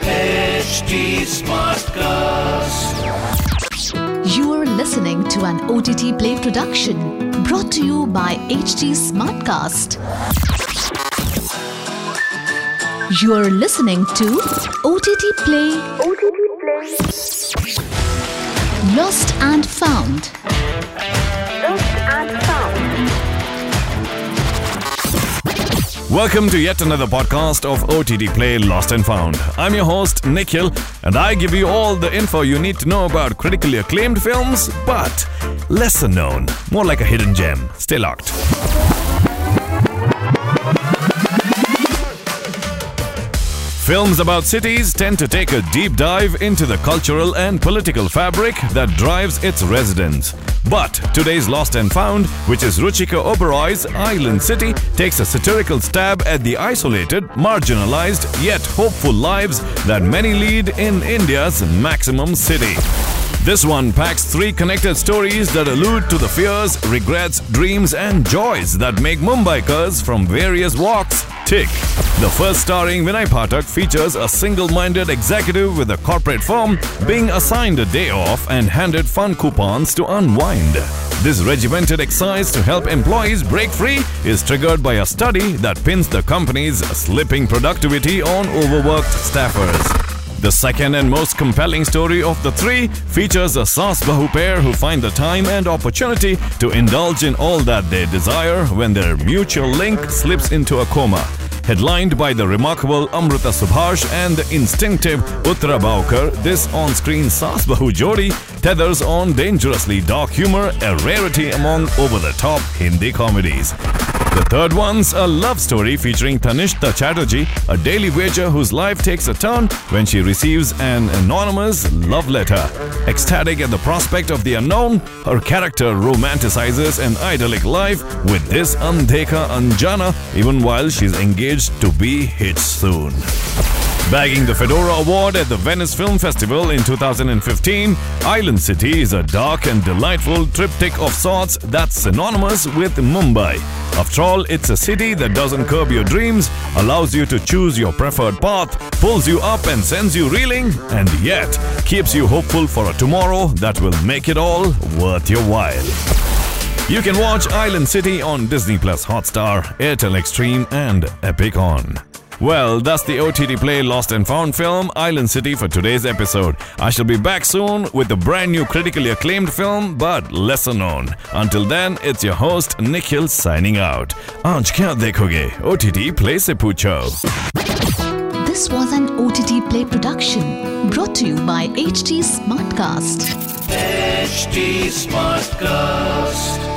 HT Smartcast. You are listening to an OTT Play production brought to you by HT Smartcast. You are listening to OTT Play. OTT Play. Lost and Found. Welcome to yet another podcast of OTT Play Lost and Found. I'm your host, Nikhil, and I give you all the info you need to know about critically acclaimed films, but lesser known, more like a hidden gem. Stay locked. Films about cities tend to take a deep dive into the cultural and political fabric that drives its residents. But today's Lost and Found, which is Ruchika Oberoi's Island City, takes a satirical stab at the isolated, marginalized, yet hopeful lives that many lead in India's maximum city. This one packs three connected stories that allude to the fears, regrets, dreams, and joys that make Mumbaikars from various walks tick. The first starring Vinay Pathak features a single-minded executive with a corporate firm being assigned a day off and handed fun coupons to unwind. This regimented exercise to help employees break free is triggered by a study that pins the company's slipping productivity on overworked staffers. The second and most compelling story of the three features a Sas Bahu pair who find the time and opportunity to indulge in all that they desire when their mutual link slips into a coma. Headlined by the remarkable Amruta Subhash and the instinctive Uttara Baokar, this on-screen Sas Bahu Jodi tethers on dangerously dark humor, a rarity among over-the-top Hindi comedies. The third one's a love story featuring Tannishtha Chatterjee, a daily wager whose life takes a turn when she receives an anonymous love letter. Ecstatic at the prospect of the unknown, her character romanticizes an idyllic life with this Andekha Anjaana even while she's engaged to be hit soon. Bagging the Fedora Award at the Venice Film Festival in 2015, Island City is a dark and delightful triptych of sorts that's synonymous with Mumbai. After all, it's a city that doesn't curb your dreams, allows you to choose your preferred path, pulls you up and sends you reeling, and yet keeps you hopeful for a tomorrow that will make it all worth your while. You can watch Island City on Disney Plus Hotstar, Airtel Xstream, and Epic On. Well, that's the OTT Play Lost and Found film Island City for today's episode. I shall be back soon with a brand new critically acclaimed film but lesser known. Until then, it's your host Nikhil signing out. Aaj kya dekhoge? OTT Play se poocho. This was an OTT Play production brought to you by HT Smartcast. HT Smartcast.